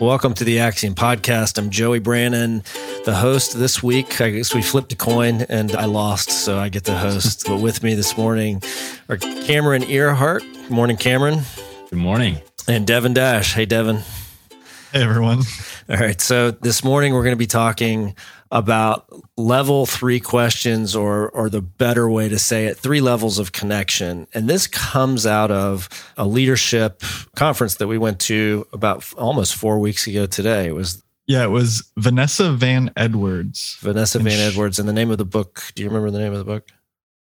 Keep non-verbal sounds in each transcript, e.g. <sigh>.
Welcome to the Axiom Podcast. I'm Joey Brannon, the host this week. I guess we flipped a coin and I lost, so I get the host. <laughs> but with me this morning are Cameron Earhart. Good morning, Cameron. Good morning. And Devin Dash. Hey, Devin. Hey, everyone. All right. So this morning we're going to be talking about level three questions, or or the better way to say it, three levels of connection. And this comes out of a leadership conference that we went to about almost four weeks ago today. It was yeah, it was Vanessa Van Edwards. Vanessa and Van she, Edwards. And the name of the book, do you remember the name of the book?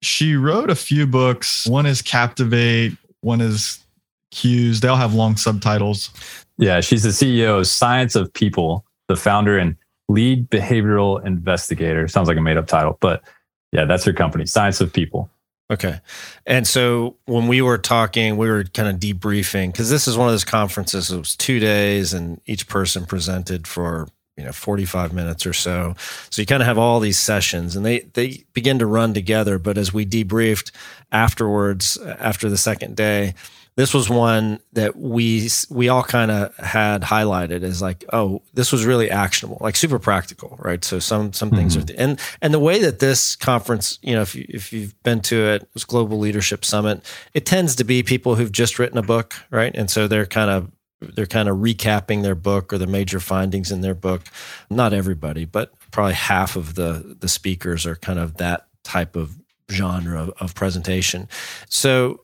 She wrote a few books. One is Captivate, one is Cues. They all have long subtitles. Yeah, she's the CEO of Science of People, the founder and lead behavioral investigator. Sounds like a made up title, but yeah, that's her company, Science of People. Okay. And so when we were talking, we were kind of debriefing because this is one of those conferences. It was two days, and each person presented for you know 45 minutes or so. So you kind of have all these sessions, and they they begin to run together. But as we debriefed afterwards, after the second day, this was one that we we all kind of had highlighted as like oh this was really actionable like super practical right? So some some things mm-hmm. are and and the way that this conference you know if you if you've been to it this global leadership summit it tends to be people who've just written a book right? And so they're kind of they're kind of recapping their book or the major findings in their book. Not everybody but probably half of the the speakers are kind of that type of genre of, of presentation. So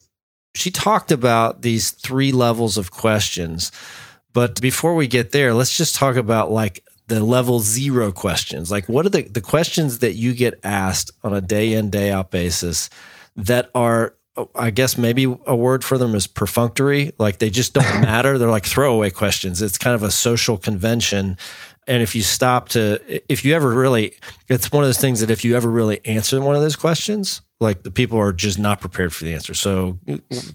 she talked about these three levels of questions. But before we get there, let's just talk about like the level zero questions. Like, what are the, the questions that you get asked on a day in, day out basis that are, I guess maybe a word for them is perfunctory? Like, they just don't <laughs> matter. They're like throwaway questions. It's kind of a social convention. And if you stop to, if you ever really, it's one of those things that if you ever really answer one of those questions, like the people are just not prepared for the answer. So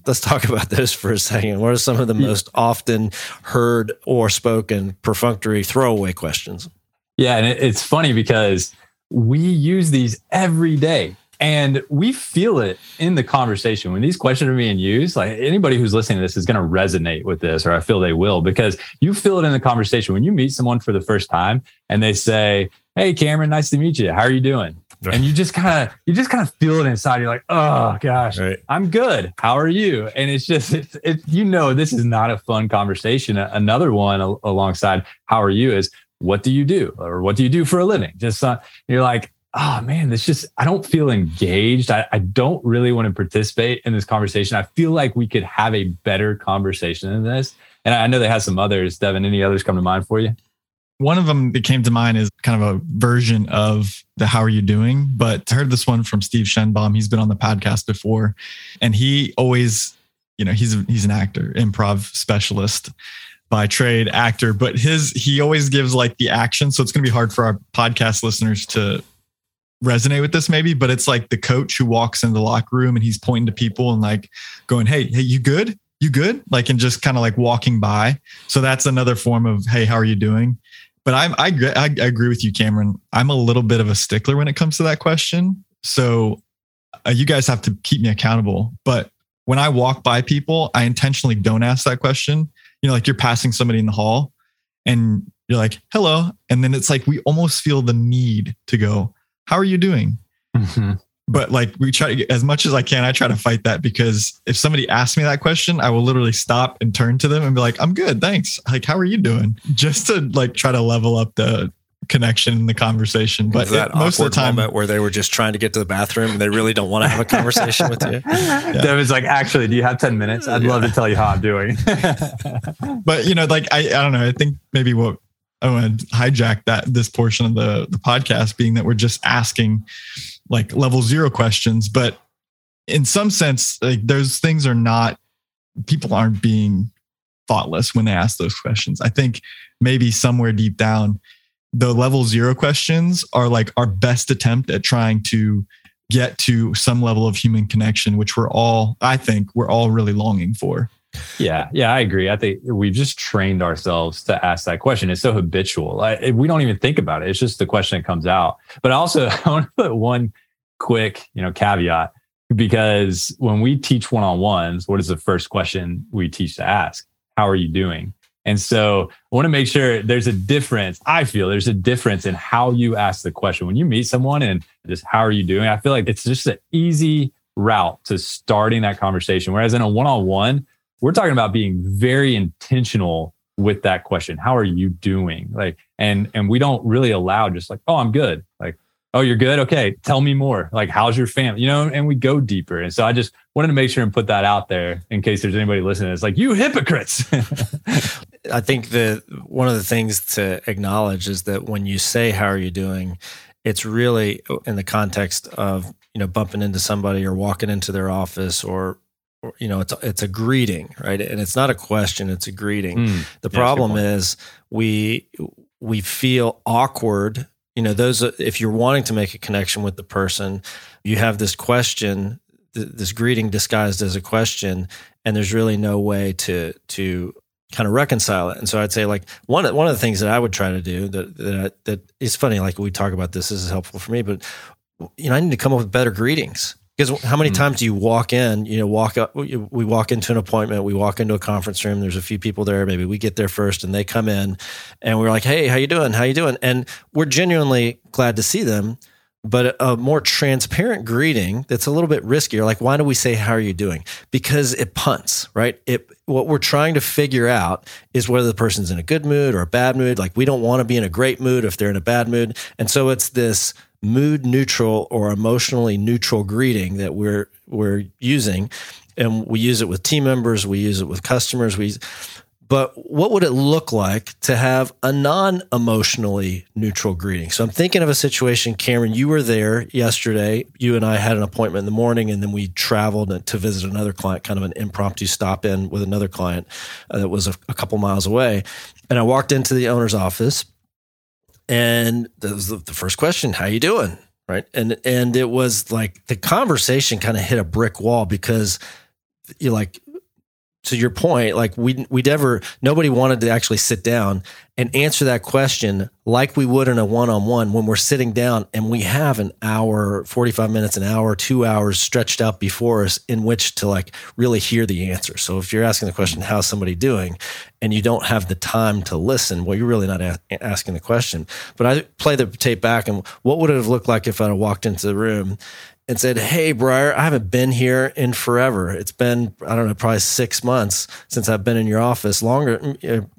let's talk about those for a second. What are some of the most often heard or spoken perfunctory throwaway questions? Yeah, and it's funny because we use these every day and we feel it in the conversation when these questions are being used. Like anybody who's listening to this is going to resonate with this, or I feel they will, because you feel it in the conversation when you meet someone for the first time and they say, Hey, Cameron, nice to meet you. How are you doing? Right. And you just kind of you just kind of feel it inside. You're like, oh gosh, right. I'm good. How are you? And it's just it's, it's you know this is not a fun conversation. Another one alongside how are you is what do you do or what do you do for a living? Just uh, you're like, oh man, this just I don't feel engaged. I, I don't really want to participate in this conversation. I feel like we could have a better conversation than this. And I know they have some others. Devin, any others come to mind for you? One of them that came to mind is kind of a version of the how are you doing? But I heard this one from Steve Shenbaum. He's been on the podcast before. And he always, you know, he's he's an actor, improv specialist by trade, actor, but his he always gives like the action. So it's gonna be hard for our podcast listeners to resonate with this maybe, but it's like the coach who walks in the locker room and he's pointing to people and like going, Hey, hey, you good? You good? Like, and just kind of like walking by. So that's another form of, Hey, how are you doing? But I'm, I, I, I agree with you, Cameron. I'm a little bit of a stickler when it comes to that question. So uh, you guys have to keep me accountable. But when I walk by people, I intentionally don't ask that question. You know, like you're passing somebody in the hall and you're like, hello. And then it's like we almost feel the need to go, how are you doing? Mm-hmm but like we try to get as much as I can, I try to fight that because if somebody asks me that question, I will literally stop and turn to them and be like, I'm good, thanks. Like, how are you doing? Just to like try to level up the connection in the conversation. But that it, most of the time, moment where they were just trying to get to the bathroom and they really don't want to have a conversation with you. <laughs> Yeah. was like, actually, do you have 10 minutes? I'd yeah. love to tell you how I'm doing. but you know, like I, I don't know. I think maybe what I want to hijack that this portion of the the podcast being that we're just asking like level zero questions, but in some sense, like those things are not people aren't being thoughtless when they ask those questions. I think maybe somewhere deep down, the level zero questions are like our best attempt at trying to get to some level of human connection, which we're all, I think, we're all really longing for. Yeah, yeah, I agree. I think we've just trained ourselves to ask that question. It's so habitual. I, we don't even think about it. It's just the question that comes out. But also, <laughs> I want to put one quick, you know, caveat because when we teach one-on-ones, what is the first question we teach to ask? How are you doing? And so I want to make sure there's a difference. I feel there's a difference in how you ask the question. When you meet someone and just how are you doing? I feel like it's just an easy route to starting that conversation. Whereas in a one on one, we're talking about being very intentional with that question. How are you doing? Like, and, and we don't really allow just like, oh, I'm good. Like, oh, you're good. Okay. Tell me more. Like, how's your family? You know, and we go deeper. And so I just wanted to make sure and put that out there in case there's anybody listening. It's like, you hypocrites. <laughs> I think that one of the things to acknowledge is that when you say, how are you doing? It's really uh, in the context of, you know, bumping into somebody or walking into their office or you know, it's, it's a greeting, right? And it's not a question, it's a greeting. Mm, the problem is we, we feel awkward. You know those if you're wanting to make a connection with the person you have this question this greeting disguised as a question and there's really no way to to kind of reconcile it. And so i'd say like one one of the things that i would try to do that that that is funny like we talk about this, this is helpful for me but you know i need to come up with better greetings because how many mm-hmm. times do you walk in, you know, walk up, we walk into an appointment, we walk into a conference room, there's a few people there, maybe we get there first and they come in and we're like, Hey, how you doing? How you doing? And we're genuinely glad to see them, but a more transparent greeting that's a little bit riskier. Like, why do we say, how are you doing? Because it punts, right? It, what we're trying to figure out is whether the person's in a good mood or a bad mood. Like, we don't want to be in a great mood if they're in a bad mood. And so it's this, mood neutral or emotionally neutral greeting that we're we're using. And we use it with team members we use it with customers we but what would it look like to have a non-emotionally neutral greeting? So i'm thinking of a situation cameron you were there yesterday. You and i had an appointment in the morning and then we traveled to visit another client kind of an impromptu stop in with another client uh, that was a, a couple miles away. And i walked into the owner's office and that was the, first question how you doing? Right? And and it was like the conversation kind of hit a brick wall because you're like to your point, like we we never nobody wanted to actually sit down and answer that question like we would in a one on one when we're sitting down and we have an hour, forty five minutes, an hour, two hours stretched out before us in which to like really hear the answer. So if you're asking the question, "How's somebody doing?" and you don't have the time to listen, well, you're really not a- asking the question. But I play the tape back, and what would it have looked like if I walked into the room and said, Hey, Briar, I haven't been here in forever. It's been, I don't know, probably six months since I've been in your office, longer,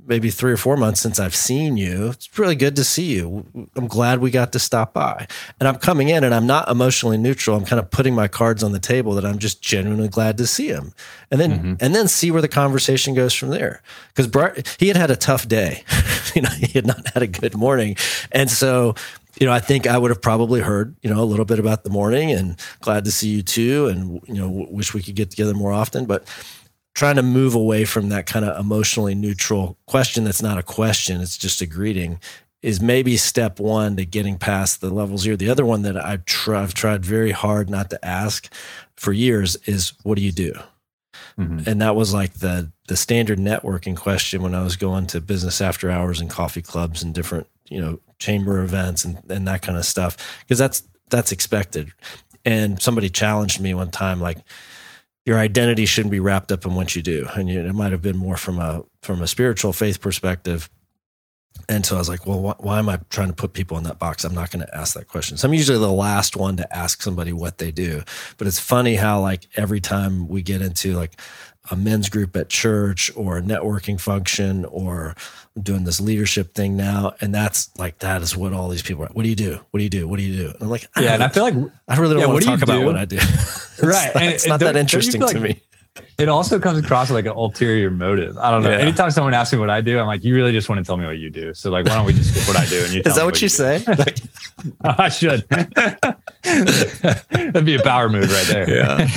maybe three or four months since I've seen you. It's really good to see you. I'm glad we got to stop by. And I'm coming in and I'm not emotionally neutral. I'm kind of putting my cards on the table that I'm just genuinely glad to see him. And then, mm-hmm. and then see where the conversation goes from there. Because Briar, he had had a tough day. <laughs> you know, he had not had a good morning. And so, you know, I think I would have probably heard, you know, a little bit about the morning and glad to see you too. And, you know, wish we could get together more often. But trying to move away from that kind of emotionally neutral question that's not a question, it's just a greeting is maybe step one to getting past the level zero. The other one that I've, tr- I've tried very hard not to ask for years is, what do you do? Mm-hmm. And that was like the the standard networking question when I was going to business after hours and coffee clubs and different you know chamber events and, and that kind of stuff because that's that's expected. And somebody challenged me one time like your identity shouldn't be wrapped up in what you do. And you, it might have been more from a from a spiritual faith perspective and so I was like, well, wh- why am I trying to put people in that box? I'm not going to ask that question. So I'm usually the last one to ask somebody what they do. But it's funny how, like, every time we get into like a men's group at church or a networking function or doing this leadership thing now. And that's like, that is what all these people are. What do you do? What do you do? What do you do? And I'm like, I yeah. And I feel like I really don't yeah, want to talk about what I do. <laughs> right. It's not, it's not that interesting like, to me. It also comes across like an ulterior motive. I don't know. Yeah. Anytime someone asks me what I do, I'm like, you really just want to tell me what you do. So like, why don't we just skip what I do? And you <laughs> is that what, what you, you say? <laughs> I should. <laughs> That'd be a power move right there. Yeah.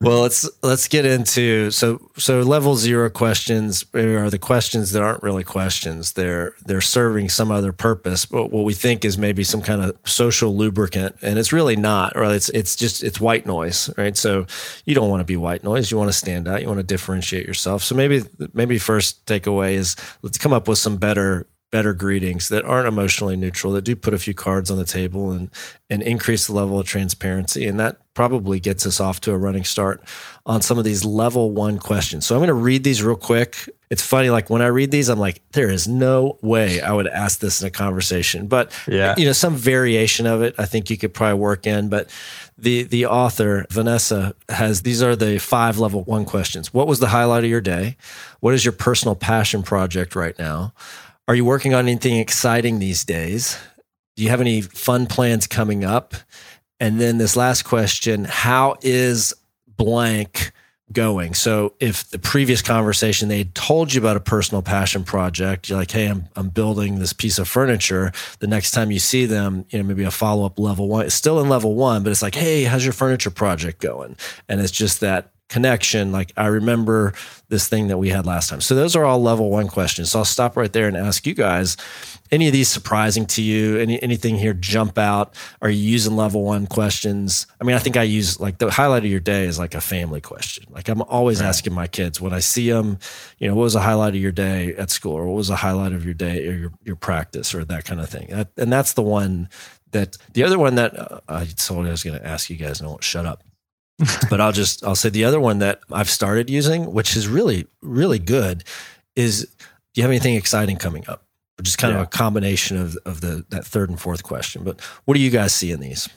Well, let's let's get into so so level zero questions eh, are the questions that aren't really questions. They're they're serving some other purpose, but what we think is maybe some kind of social lubricant, and it's really not. Right? It's it's just it's white noise, right? So you don't want to be white noise. You want to stand out. You want to differentiate yourself. So maybe maybe first takeaway is let's come up with some better better greetings that aren't emotionally neutral that do put a few cards on the table and and increase the level of transparency and that probably gets us off to a running start on some of these level one questions. So I'm going to read these real quick. It's funny, like when I read these, I'm like, there is no way I would ask this in a conversation. But yeah, you know, some variation of it, I think you could probably work in. But the the author Vanessa has these are the five level one questions. What was the highlight of your day? What is your personal passion project right now? Are you working on anything exciting these days? Do you have any fun plans coming up? And then this last question, how is blank going? So if the previous conversation they told you about a personal passion project, you're like, hey, I'm I'm building this piece of furniture. The next time you see them, you know, maybe a follow-up level one. It's still in level one, but it's like, hey, how's your furniture project going? And it's just that connection. Like I remember this thing that we had last time. So those are all level one questions. So I'll stop right there and ask you guys, any of these surprising to you? Any anything here jump out? Are you using level one questions? I mean, I think I use like the highlight of your day is like a family question. Like I'm always right. asking my kids when I see them, you know, what was the highlight of your day at school, or what was the highlight of your day or your your practice, or that kind of thing. That, and that's the one that the other one that uh, I told you I was going to ask you guys, and I won't shut up. <laughs> but I'll just I'll say the other one that I've started using, which is really really good, is do you have anything exciting coming up? Which is kind yeah. of a combination of of the that third and fourth question. But what do you guys see in these?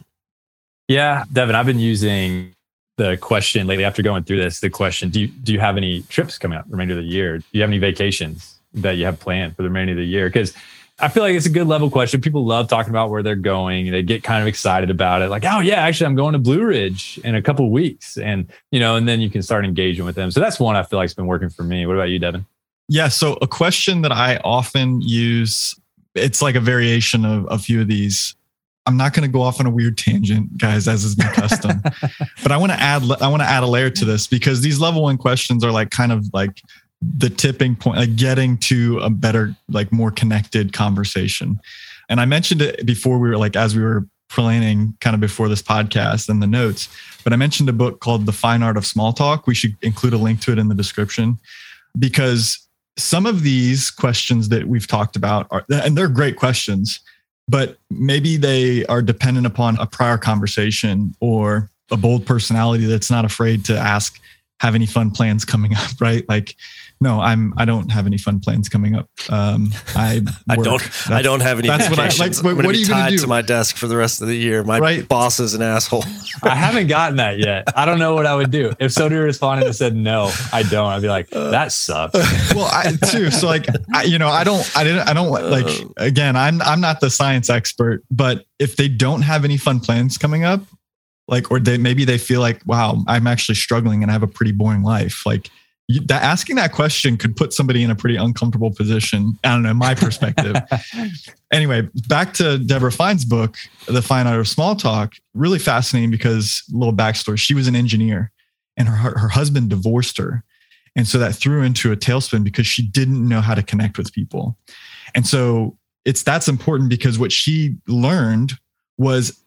Yeah, Devin, I've been using the question lately after going through this. The question: Do you do you have any trips coming up remainder of the year? Do you have any vacations that you have planned for the remainder of the year? Because I feel like it's a good level question. People love talking about where they're going. They get kind of excited about it. Like, oh yeah, actually I'm going to Blue Ridge in a couple of weeks. And, you know, and then you can start engaging with them. So that's one I feel like has been working for me. What about you, Devin? Yeah. So a question that I often use, it's like a variation of a few of these. I'm not going to go off on a weird tangent, guys, as is my custom. <laughs> but I want to add I want to add a layer to this because these level one questions are like kind of like the tipping point, like getting to a better, like more connected conversation. And I mentioned it before we were like, as we were planning kind of before this podcast and the notes, but I mentioned a book called The Fine Art of Small Talk. We should include a link to it in the description because some of these questions that we've talked about are, and they're great questions, but maybe they are dependent upon a prior conversation or a bold personality that's not afraid to ask, have any fun plans coming up, <laughs> right? Like, no, I'm. I don't have any fun plans coming up. Um, I <laughs> I don't. That's, I don't have any. That's what I like. What, what are you tied to my desk for the rest of the year? My right? boss is an asshole. <laughs> I haven't gotten that yet. I don't know what I would do if somebody responded and said no. I don't. I'd be like, that sucks. <laughs> well, I too. So like, I, you know, I don't. I didn't. I don't like. Uh. Again, I'm. I'm not the science expert, but if they don't have any fun plans coming up, like, or they maybe they feel like, wow, I'm actually struggling and I have a pretty boring life. Like that asking that question could put somebody in a pretty uncomfortable position. I don't know, my perspective. <laughs> anyway, back to Debra Fine's book, The Fine Art of Small Talk. Really fascinating because little backstory. She was an engineer and her, her husband divorced her. And so that threw into a tailspin because she didn't know how to connect with people. And so it's that's important because what she learned was,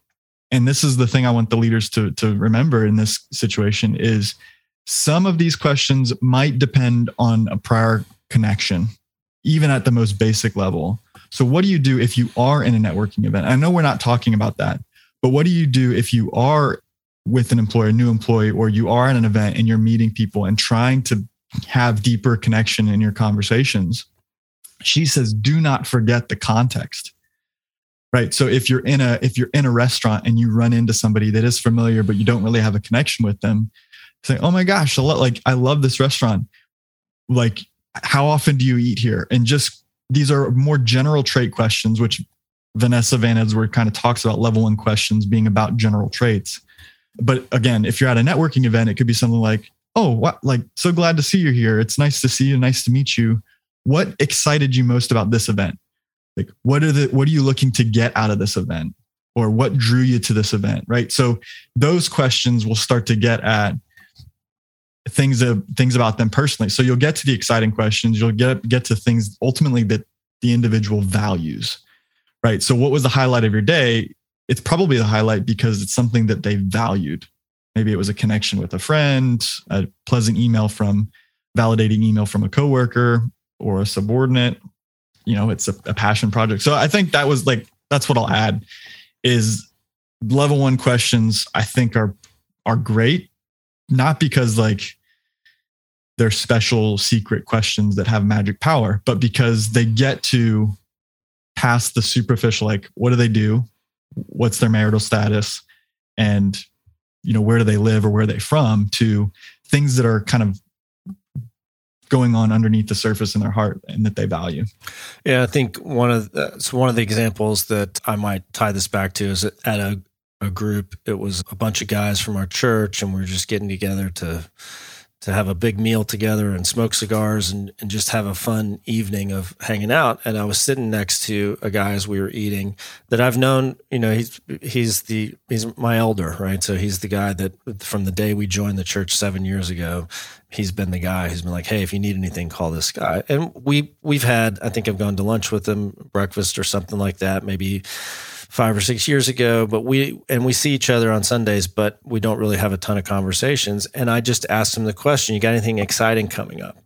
and this is the thing I want the leaders to, to remember in this situation is some of these questions might depend on a prior connection, even at the most basic level. So, what do you do if you are in a networking event? I know we're not talking about that, but what do you do if you are with an employer, a new employee, or you are at an event and you're meeting people and trying to have deeper connection in your conversations? She says, do not forget the context right so if you're in a if you're in a restaurant and you run into somebody that is familiar but you don't really have a connection with them say, "Oh my gosh, like I love this restaurant. Like, how often do you eat here?" And just these are more general trait questions, which Vanessa Van Edwards kind of talks about level one questions being about general traits. But again, if you're at a networking event, it could be something like, "Oh, what? Like, so glad to see you here. It's nice to see you. Nice to meet you. What excited you most about this event? Like, what are the what are you looking to get out of this event?" Or what drew you to this event, right? So those questions will start to get at things of things about them personally. So you'll get to the exciting questions. You'll get get to things ultimately that the individual values, right? So what was the highlight of your day? It's probably the highlight because it's something that they valued. Maybe it was a connection with a friend, a pleasant email from validating email from a coworker or a subordinate. You know, it's a, a passion project. So I think that was like that's what I'll add is level one questions. I think are are great, not because like they're special secret questions that have magic power, but because they get to pass the superficial, like what do they do? What's their marital status? And you know, where do they live or where are they from to things that are kind of going on underneath the surface in their heart and that they value. Yeah, I think one of the, uh, so one of the examples that I might tie this back to is at a, a group. It was a bunch of guys from our church, and we are just getting together to to have a big meal together and smoke cigars and, and just have a fun evening of hanging out. And I was sitting next to a guy as we were eating that I've known, you know, he's, he's the, he's my elder, right? So he's the guy that from the day we joined the church seven years ago, he's been the guy who's been like, Hey, if you need anything, call this guy. And we, we've had, I think I've gone to lunch with him, breakfast or something like that, maybe five or six years ago, but we and we see each other on Sundays, but we don't really have a ton of conversations. And I just asked him the question, "You got anything exciting coming up?"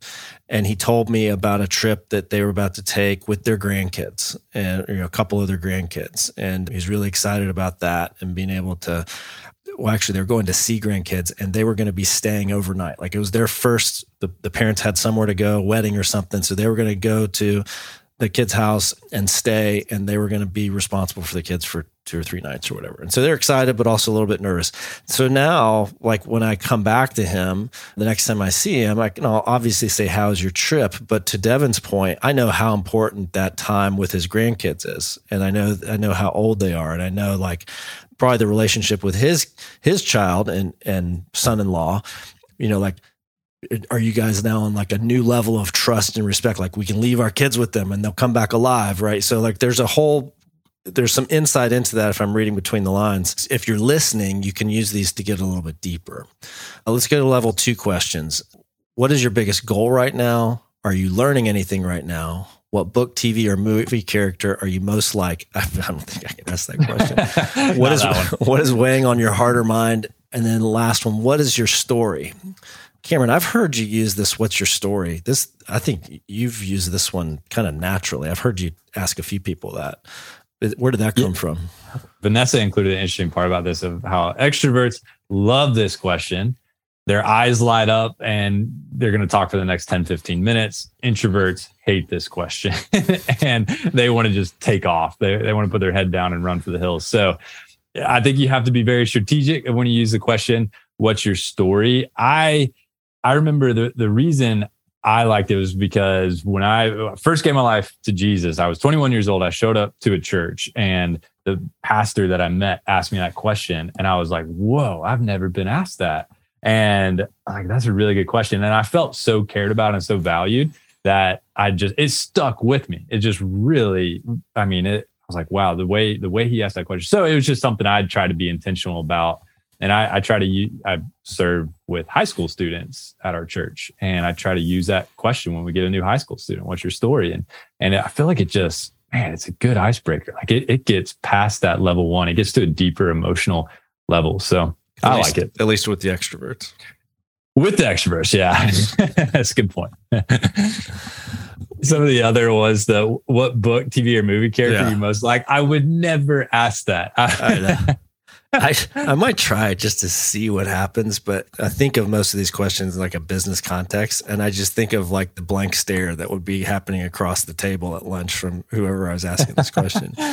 And he told me about a trip that they were about to take with their grandkids and you know a couple of their grandkids, and he's really excited about that and being able to. Well, actually, they're going to see grandkids, and they were going to be staying overnight. Like it was their first. The, the parents had somewhere to go, wedding or something, so they were going to go to the kid's house and stay, and they were going to be responsible for the kids for two or three nights or whatever. And so they're excited, but also a little bit nervous. So now, like when I come back to him, the next time I see him, I can obviously say, How's your trip? But to Devin's point, I know how important that time with his grandkids is. And I know I know how old they are. And I know like probably the relationship with his his child and and son-in-law, you know, like are you guys now on like a new level of trust and respect like we can leave our kids with them and they'll come back alive right so like there's a whole there's some insight into that if i'm reading between the lines if you're listening you can use these to get a little bit deeper uh, let's go to level two questions what is your biggest goal right now are you learning anything right now what book, TV, or movie character are you most like? <laughs> I don't think I can ask that question. <laughs> what is <laughs> what is weighing on your heart or mind? And then the last one, what is your story? Cameron, I've heard you use this. What's your story? This, I think you've used this one kind of naturally. I've heard you ask a few people that. Where did that come yeah. from? Vanessa included an interesting part about this of how extroverts love this question. Their eyes light up and they're going to talk for the next 10, 15 minutes. Introverts hate this question <laughs> and they want to just take off. They, they want to put their head down and run for the hills. So I think you have to be very strategic when you use the question, What's your story? I, I remember the the reason I liked it was because when I first gave my life to Jesus, I was 21 years old. I showed up to a church and the pastor that I met asked me that question. And I was like, whoa, I've never been asked that. And like, that's a really good question. And I felt so cared about and so valued that I just, it stuck with me. It just really, I mean, it, I was like, wow, the way, the way he asked that question. So it was just something I'd try to be intentional about and I, I try to I serve with high school students at our church, and I try to use that question when we get a new high school student. What's your story? And and I feel like it just man, it's a good icebreaker. Like it, it gets past that level one, it gets to a deeper emotional level. So at I least, like it. At least with the extroverts. With the extroverts, yeah, <laughs> that's a good point. <laughs> Some of the other was the what book, TV, or movie character yeah. you most like. I would never ask that. I, <laughs> I I might try just to see what happens, but I think of most of these questions in like a business context, and I just think of like the blank stare that would be happening across the table at lunch from whoever I was asking this question. <laughs>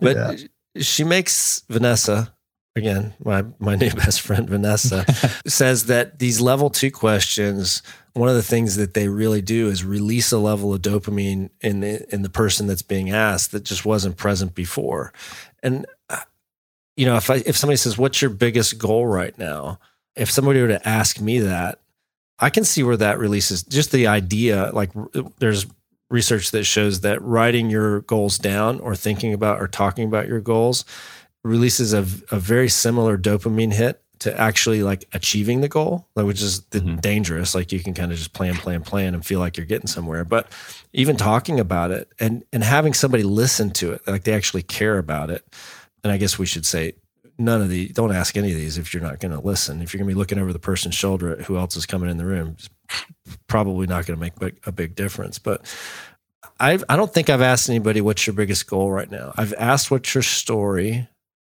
But yeah. she makes Vanessa again, my my new <laughs> best friend Vanessa <laughs> says that these level two questions. One of the things that they really do is release a level of dopamine in the, in the person that's being asked that just wasn't present before. And you know, if I, if somebody says, "What's your biggest goal right now?" If somebody were to ask me that, I can see where that releases just the idea. Like, there's research that shows that writing your goals down or thinking about or talking about your goals releases a, a very similar dopamine hit to actually like achieving the goal, which is mm-hmm. dangerous. Like you can kind of just plan, plan, plan and feel like you're getting somewhere. But even talking about it and and having somebody listen to it, like they actually care about it, and I guess we should say none of the don't ask any of these if you're not going to listen. If you're going to be looking over the person's shoulder at who else is coming in the room, probably not going to make big, a big difference. But I I don't think I've asked anybody what's your biggest goal right now. I've asked what's your story,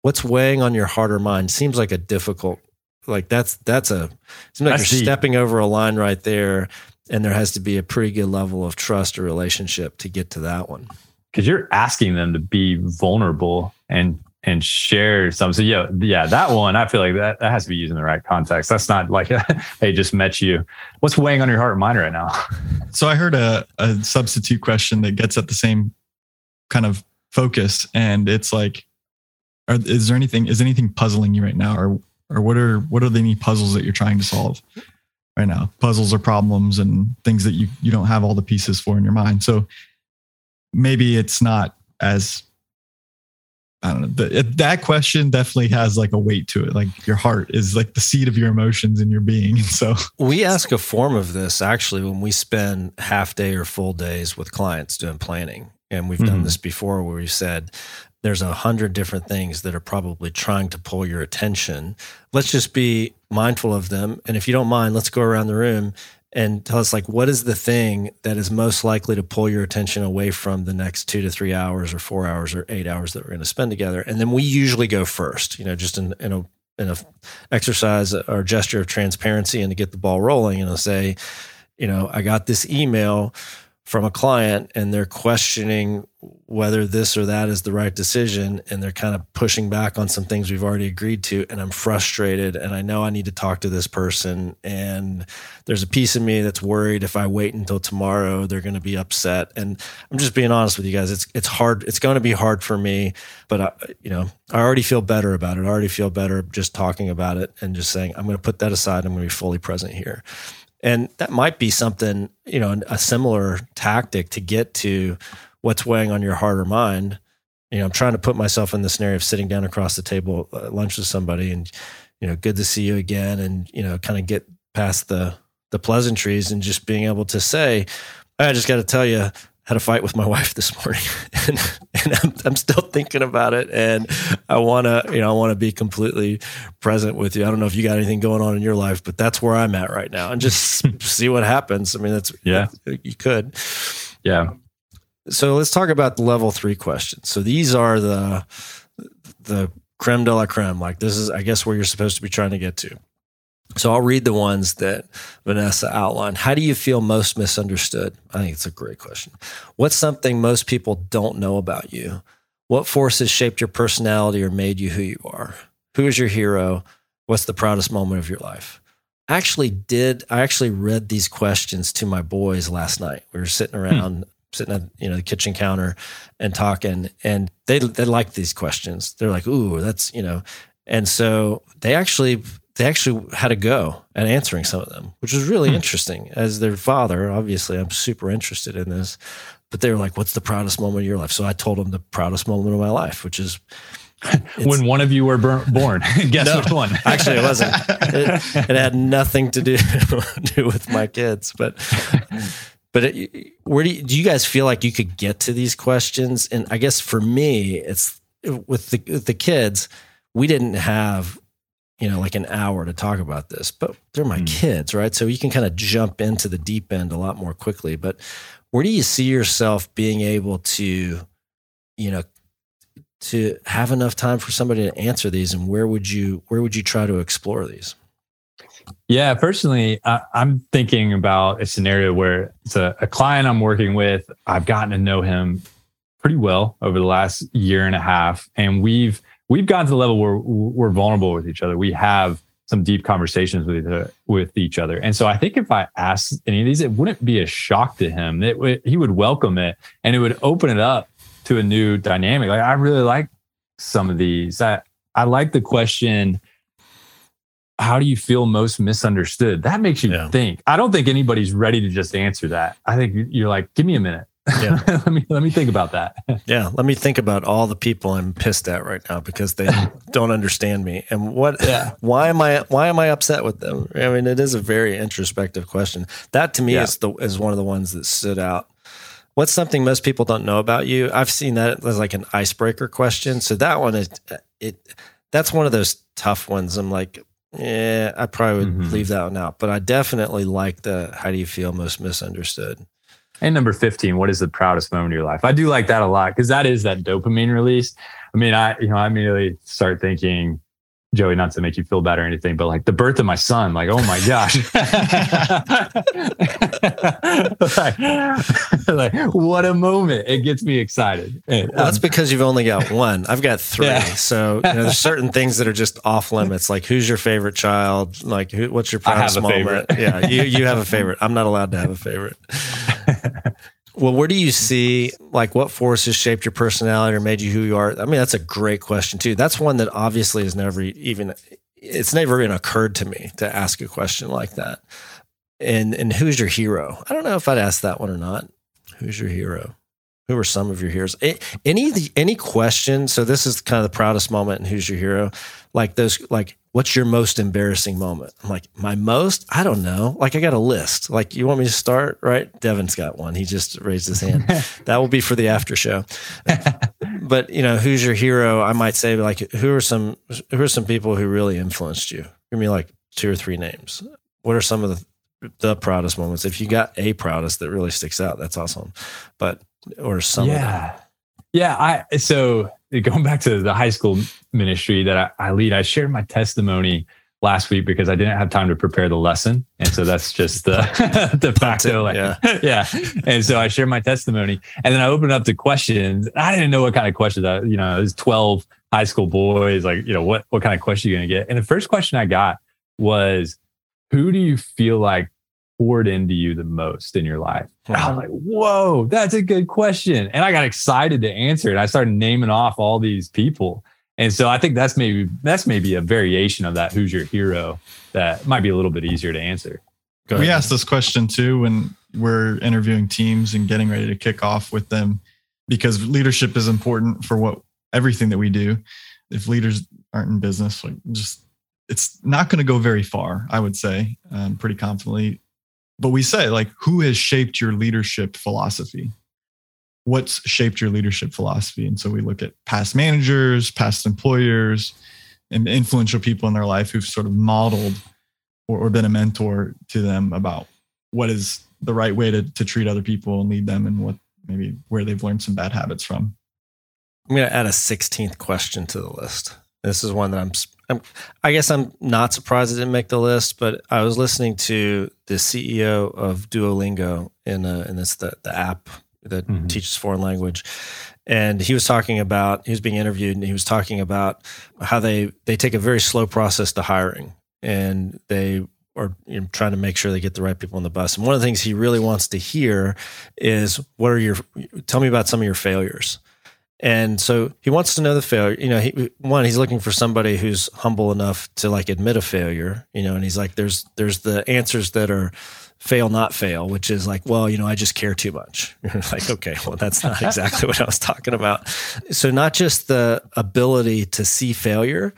what's weighing on your heart or mind. Seems like a difficult like that's that's a seems like That's you're deep. stepping over a line right there, and there has to be a pretty good level of trust or relationship to get to that one. because you're asking them to be vulnerable and and share some. So yeah, yeah, that one I feel like that that has to be used in the right context. That's not like <laughs> hey, just met you. What's weighing on your heart and mind right now? <laughs> So I heard a, a substitute question that gets at the same kind of focus, and it's like, are, is there anything is anything puzzling you right now, or or what are what are the any puzzles that you're trying to solve right now? Puzzles or problems and things that you you don't have all the pieces for in your mind. So maybe it's not as I don't know. The, that question definitely has like a weight to it. Like your heart is like the seat of your emotions and your being. And <laughs> so We ask a form of this actually when we spend half day or full days with clients doing planning. And we've done Mhm. this before where we said there's a hundred different things that are probably trying to pull your attention. Let's just be mindful of them. And if you don't mind, let's go around the room and tell us like what is the thing that is most likely to pull your attention away from the next two to three hours or four hours or eight hours that we're going to spend together. And then we usually go first, you know, just in, in a in a exercise or gesture of transparency and to get the ball rolling and I'll say, you know, I got this email from a client and they're questioning whether this or that is the right decision and they're kind of pushing back on some things we've already agreed to. And I'm frustrated and I know I need to talk to this person. And there's a piece of me that's worried if I wait until tomorrow they're going to be upset. And I'm just being honest with you guys. It's it's hard it's going to be hard for me but I, you know I already feel better about it. I already feel better just talking about it and just saying I'm going to put that aside. I'm going to be fully present here and that might be something, you know, a similar tactic to get to what's weighing on your heart or mind. You know, I'm trying to put myself in the scenario of sitting down across the table at lunch with somebody and, you know, good to see you again. And, you know, kind of get past the, the pleasantries and just being able to say, I just got to tell you, had a fight with my <laughs> wife this morning and, and I'm, I'm still thinking about it. And I want to, you know, I want to be completely present with you. I don't know if you got anything going on in your life, but that's where I'm at right now and just <laughs> see what happens. I mean, that's, Yeah. you could. Yeah. So let's talk about the level three questions. So these are the, the creme de la creme. Like this is, I guess, where you're supposed to be trying to get to. So I'll read the ones that Vanessa outlined. How do you feel most misunderstood? I think it's a great question. What's something most people don't know about you? What forces shaped your personality or made you who you are? Who is your hero? What's the proudest moment of your life? I actually did. I actually read these questions to my boys last night. We were sitting hmm. around, sitting at you know the kitchen counter and talking, and they they liked these questions. They're like, "Ooh, that's you know," and so they actually they actually had a go at answering some of them, which was really Hmm. interesting. As their father, obviously, I'm super interested in this. But they were like, "What's the proudest moment of your life?" So I told them the proudest moment of my life, which is <laughs> when one of you were born, <laughs> guess No. which one? <laughs> Actually, it wasn't. It, it had nothing to do, do with my kids. But but it, where do you, do you guys feel like you could get to these questions? And I guess for me, it's with the with the kids. We didn't have you know like an hour to talk about this, but they're my Hmm. kids, right? So you can kind of jump into the deep end a lot more quickly. But where do you see yourself being able to, you know? to have enough time for somebody to answer these and where would you where would you try to explore these Yeah, personally, I, I'm thinking about a scenario where it's a, a client I'm working with. I've gotten to know him pretty well over the last year and a half, and we've we've gotten to the level where we're vulnerable with each other. We have some deep conversations with each other, with each other, and so I think if I asked any of these, it wouldn't be a shock to him. It would, he would welcome it, and it would open it up to a new dynamic. Like I really like some of these. I I like the question how do you feel most misunderstood? That makes you Yeah. think. I don't think anybody's ready to just answer that. I think you're like, give me a minute. Yeah. <laughs> let me let me think about that. <laughs> yeah let me think about all the people i'm pissed at right now because they <laughs> don't understand me and what Yeah. why am i why am i upset with them i mean it is a very introspective question that to me Yeah. is the is one of the ones that stood out what's something most people don't know about you i've seen that as like an icebreaker question so that one is it that's one of those tough ones i'm like yeah i probably would Mhm. leave that one out but i definitely like the how do you feel most misunderstood And number 15, what is the proudest moment of your life? I do like that a lot because that is that dopamine release. I mean, I, you know, I immediately start thinking Joey, not to make you feel bad or anything, but like the birth of my son, like, oh my gosh. like, <laughs> <laughs> like, what a moment. It gets me excited. well, that's um, because you've only got one. I've got <laughs> three. Yeah. So, you know, there's certain things that are just off limits. Like, who's your favorite child? Like, who, what's your proudest moment? yeah, you, you have a favorite. I'm not allowed to have a favorite. Well, where do you see like what forces shaped your personality or made you who you are? I mean, that's a great question too. That's one that obviously has never even it's never even occurred to me to ask a question like that. And and who's your hero? I don't know if I'd ask that one or not. Who's your hero? Who are some of your heroes? Any any question? So this is kind of the proudest moment And Who's Your Hero? Like those like what's your most embarrassing moment? I'm like, my most? I don't know. Like, I got a list. Like, you want me to start? Right? Devin's got one. He just raised his hand. <laughs> that will be for the after show. <laughs> but you know, who's your hero? I might say, like, who are some who are some people who really influenced you? Give me like two or three names. What are some of the the proudest moments? If you got a proudest that really sticks out, that's awesome. But or some yeah. Yeah, I so <laughs> going back to the high school ministry that I, I, lead, I shared my testimony last week because I didn't have time to prepare the lesson, and so that's just the <laughs> de facto, like, yeah, <laughs> yeah. And so I shared my testimony, and then I opened up to questions. I didn't know what kind of questions. I, you know, it was twelve high school boys, like you know, what what kind of question are you going to get? And the first question I got was, "Who do you feel like poured into you the most in your life? And I was like, whoa, that's a good question. And I got excited to answer it. I started naming off all these people. And so I think that's maybe that's maybe a variation of that who's your hero that might be a little bit easier to answer. We asked this question too when we're interviewing teams and getting ready to kick off with them because leadership is important for what everything that we do. If leaders aren't in business, like just it's not going to go very far, I would say, um, pretty confidently but we say like who has shaped your leadership philosophy? What's shaped your leadership philosophy? And so we look at past managers past employers and influential people in their life who've sort of modeled or, or been a mentor to them about what is the right way to, to treat other people and lead them and what maybe where they've learned some bad habits from. I'm going to add a 16th question to the list this is one that i'm I'm, I guess I'm not surprised it didn't make the list, but I was listening to the CEO of Duolingo in a, in this the, the app that mm-hmm. teaches foreign language, and he was talking about he was being interviewed and he was talking about how they they take a very slow process to hiring and they are you know, trying to make sure they get the right people on the bus. And one of the things he really wants to hear is what are your tell me about some of your failures and so he wants to know the failure. You know, he, one, he's looking for somebody who's humble enough to like admit a failure, you know, and he's like, there's, there's the answers that are fail, not fail, which is like, well, you know, I just care too much. <laughs> like, okay, well, that's not exactly what I was talking about. So not just the ability to see failure,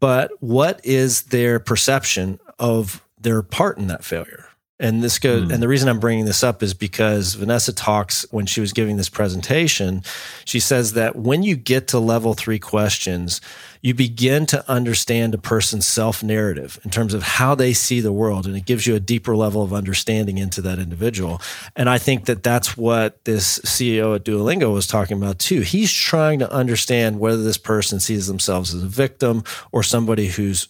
but what is their perception of their part in that failure? And this goes, mm. and the reason I'm bringing this up is because Vanessa talks when she was giving this presentation. She says that when you get to level three questions, you begin to understand a person's self narrative in terms of how they see the world, and it gives you a deeper level of understanding into that individual. And I think that that's what this CEO at Duolingo was talking about too. He's trying to understand whether this person sees themselves as a victim or somebody who's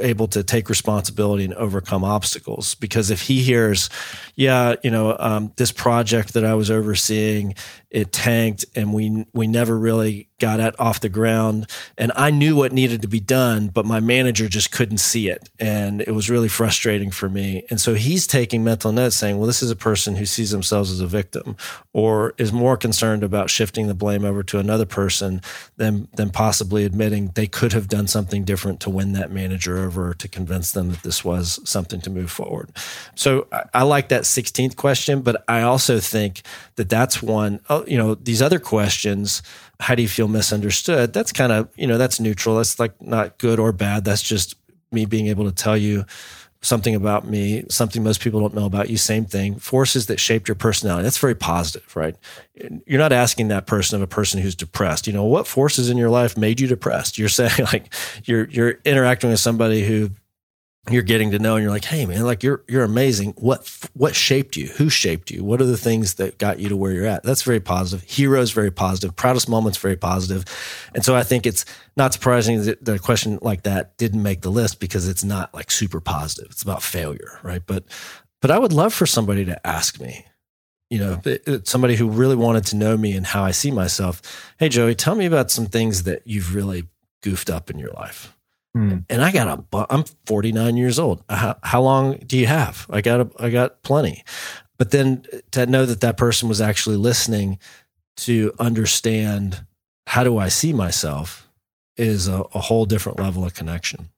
able to take responsibility and overcome obstacles. Because if he hears, yeah, you know, um, this project that I was overseeing, it tanked and we we never really got it off the ground. And I knew what needed to be done but my manager just couldn't see it. And it was really frustrating for me. And so he's taking mental notes saying well this is a person who sees themselves as a victim or is more concerned about shifting the blame over to another person than than possibly admitting they could have done something different to win that manager over to convince them that this was something to move forward. So I, I like that 16th question but I also think that that's one oh, you know, these other questions, how do you feel misunderstood? That's kind of, you know, that's neutral. That's like not good or bad. That's just me being able to tell you something about me, something most people don't know about you. Same thing. Forces that shaped your personality. That's very positive, right? You're not asking that person of a person who's depressed. You know, what forces in your life made you depressed? You're saying <laughs> like you're you're interacting with somebody who you're getting to know and you're like, hey man, like you're you're amazing. What what shaped you? Who shaped you? What are the things that got you to where you're at? That's very positive. Heroes very positive. Proudest moments very positive. And so I think it's not surprising that a question like that didn't make the list because it's not like super positive. It's about failure, right? But but I would love for somebody to ask me, you know, uh, somebody who really wanted to know me and how I see myself. Hey Joey, tell me about some things that you've really goofed up in your life Mm. And I got a, I'm 49 years old. How, how long do you have? I got, a, I got plenty. But then to know that that person was actually listening to understand how do I see myself is a, a whole different level of connection.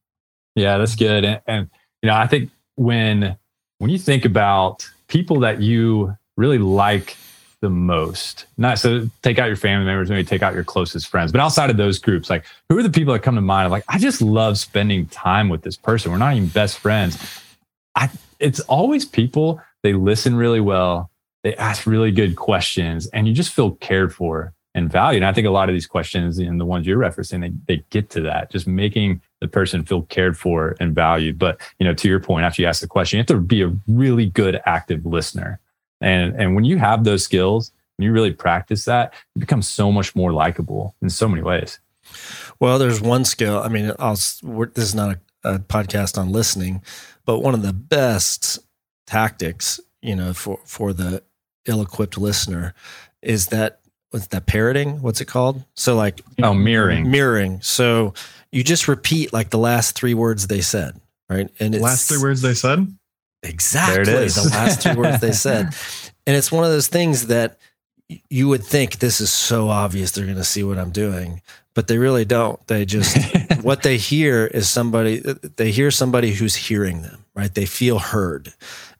Yeah, that's good. And, and, you know, I think when, when you think about people that you really like the most? Not so take out your family members, maybe take out your closest friends, but outside of those groups, like who are the people that come to mind? Like, I just love spending time with this person. We're not even best friends. I it's always people, they listen really well, they ask really good questions, and you just feel cared for and valued. And I think a lot of these questions and the ones you're referencing, they, they get to that, just making the person feel cared for and valued. But you know, to your point, after you ask the question, you have to be a really good active listener and and when you have those skills, and you really practice that, you become so much more likable in so many ways. Well, there's one skill. I mean, I'll, this is not a, a podcast on listening, but one of the best tactics, you know, for for the ill-equipped listener is that what's that parroting? What's it called? So like oh mirroring. Mirroring. So you just repeat like the last three words they said, right? And it's, last three words they said. Exactly. The last two words they said. <laughs> And it's one of those things that you would think this is so obvious they're going to see what I'm doing, but they really don't. They just, <laughs> what they hear is somebody, they hear somebody who's hearing them, right? They feel heard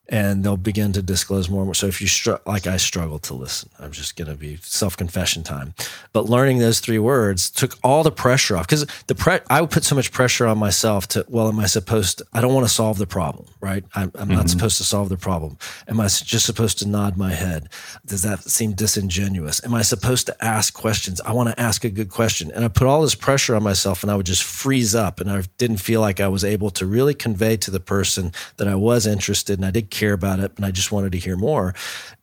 and they'll begin to disclose more. And more. So if you str- like I struggle to listen, I'm just going to be self confession time. But learning those three words took all the pressure off because the pre- I would put so much pressure on myself to well, am I supposed? To, I don't want to solve the problem, right? I'm, I'm mm-hmm. not supposed to solve the problem. Am I just supposed to nod my head? Does that seem disingenuous? Am I supposed to ask questions? I want to ask a good question, and I put all this pressure on myself, and I would just freeze up, and I didn't feel like I was able to really convey to the person that I was interested, and I did care about it, and I just wanted to hear more.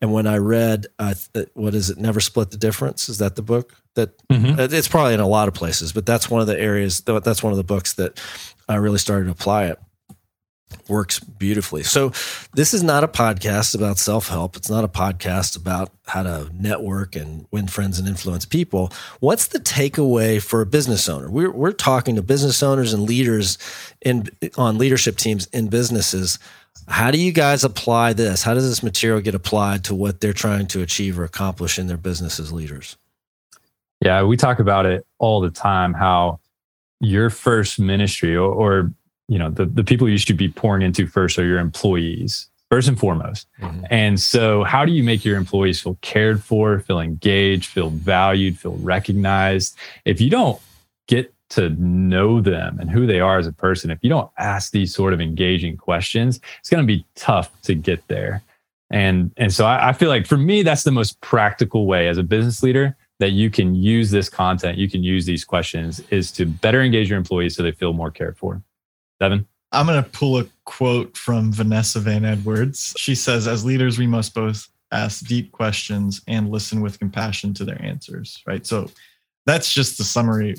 And when I read, uh, what is it? Never split the difference. Is that the book? That mm-hmm. it's probably in a lot of places, but that's one of the areas. That's one of the books that I really started to apply it works beautifully. So, this is not a podcast about self help. It's not a podcast about how to network and win friends and influence people. What's the takeaway for a business owner? We're, we're talking to business owners and leaders in on leadership teams in businesses how do you guys apply this? How does this material get applied to what they're trying to achieve or accomplish in their business as leaders? Yeah, we talk about it all the time how your first ministry or, or you know the, the people you should be pouring into first are your employees first and foremost mm-hmm. and so how do you make your employees feel cared for feel engaged feel valued feel recognized if you don't get to know them and who they are as a person, if you don't ask these sort of engaging questions, it's going to be tough to get there. And and so I, I, feel like for me, that's the most practical way as a business leader that you can use this content, you can use these questions, is to better engage your employees so they feel more cared for. Devin. I'm going to pull a quote from Vanessa Van Edwards. She says, As leaders, we must both ask deep questions and listen with compassion to their answers, right? So that's just the summary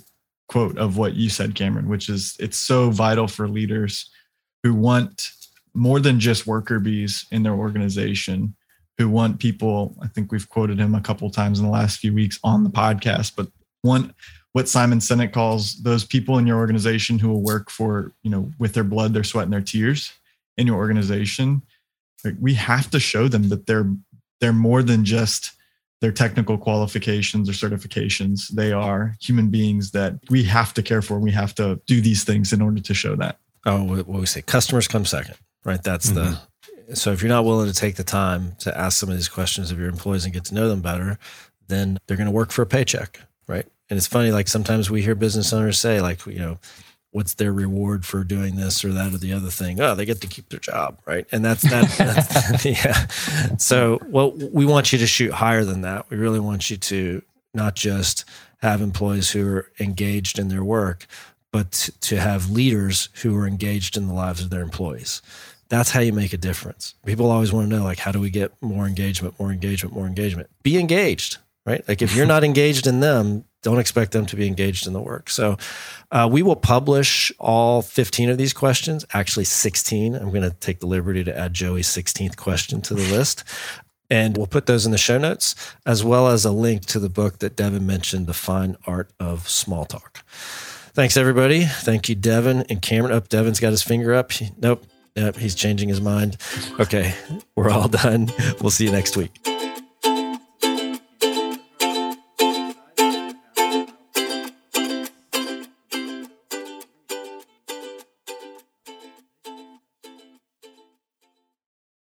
quote of what you said, Cameron, which is it's so vital for leaders who want more than just worker bees in their organization, who want people. I think we've quoted him a couple times in the last few weeks on the podcast, but one what Simon Sinek calls those people in your organization who will work for, you know, with their blood, their sweat, and their tears in your organization. Like we have to show them that they're they're more than just their technical qualifications or certifications. They are human beings that we have to care for. We have to do these things in order to show that. Oh, what we say, customers come second, right? That's mm-hmm. the. So if you're not willing to take the time to ask some of these questions of your employees and get to know them better, then they're going to work for a paycheck, right? And it's funny, like sometimes we hear business owners say, like, you know, what's their reward for doing this or that or the other thing? Oh, they get to keep their job, right? And that's that. <laughs> that's, <laughs> yeah. So, well, we want you to shoot higher than that. We really want you to not just have employees who are engaged in their work, but to have leaders who are engaged in the lives of their employees. That's how you make a difference. People always want to know, like, how do we get more engagement, more engagement, more engagement? Be engaged, right? Like, if you're not <laughs> engaged in them, don't expect them to be engaged in the work. So, uh, we will publish all 15 of these questions, actually 16. I'm going to take the liberty to add Joey's 16th question to the list. And we'll put those in the show notes, as well as a link to the book that Devin mentioned, The Fine Art of Small Talk. Thanks, everybody. Thank you, Devin and Cameron. Up, oh, Devin's got his finger up. Nope. Yep, he's changing his mind. Okay, we're all done. We'll see you next week.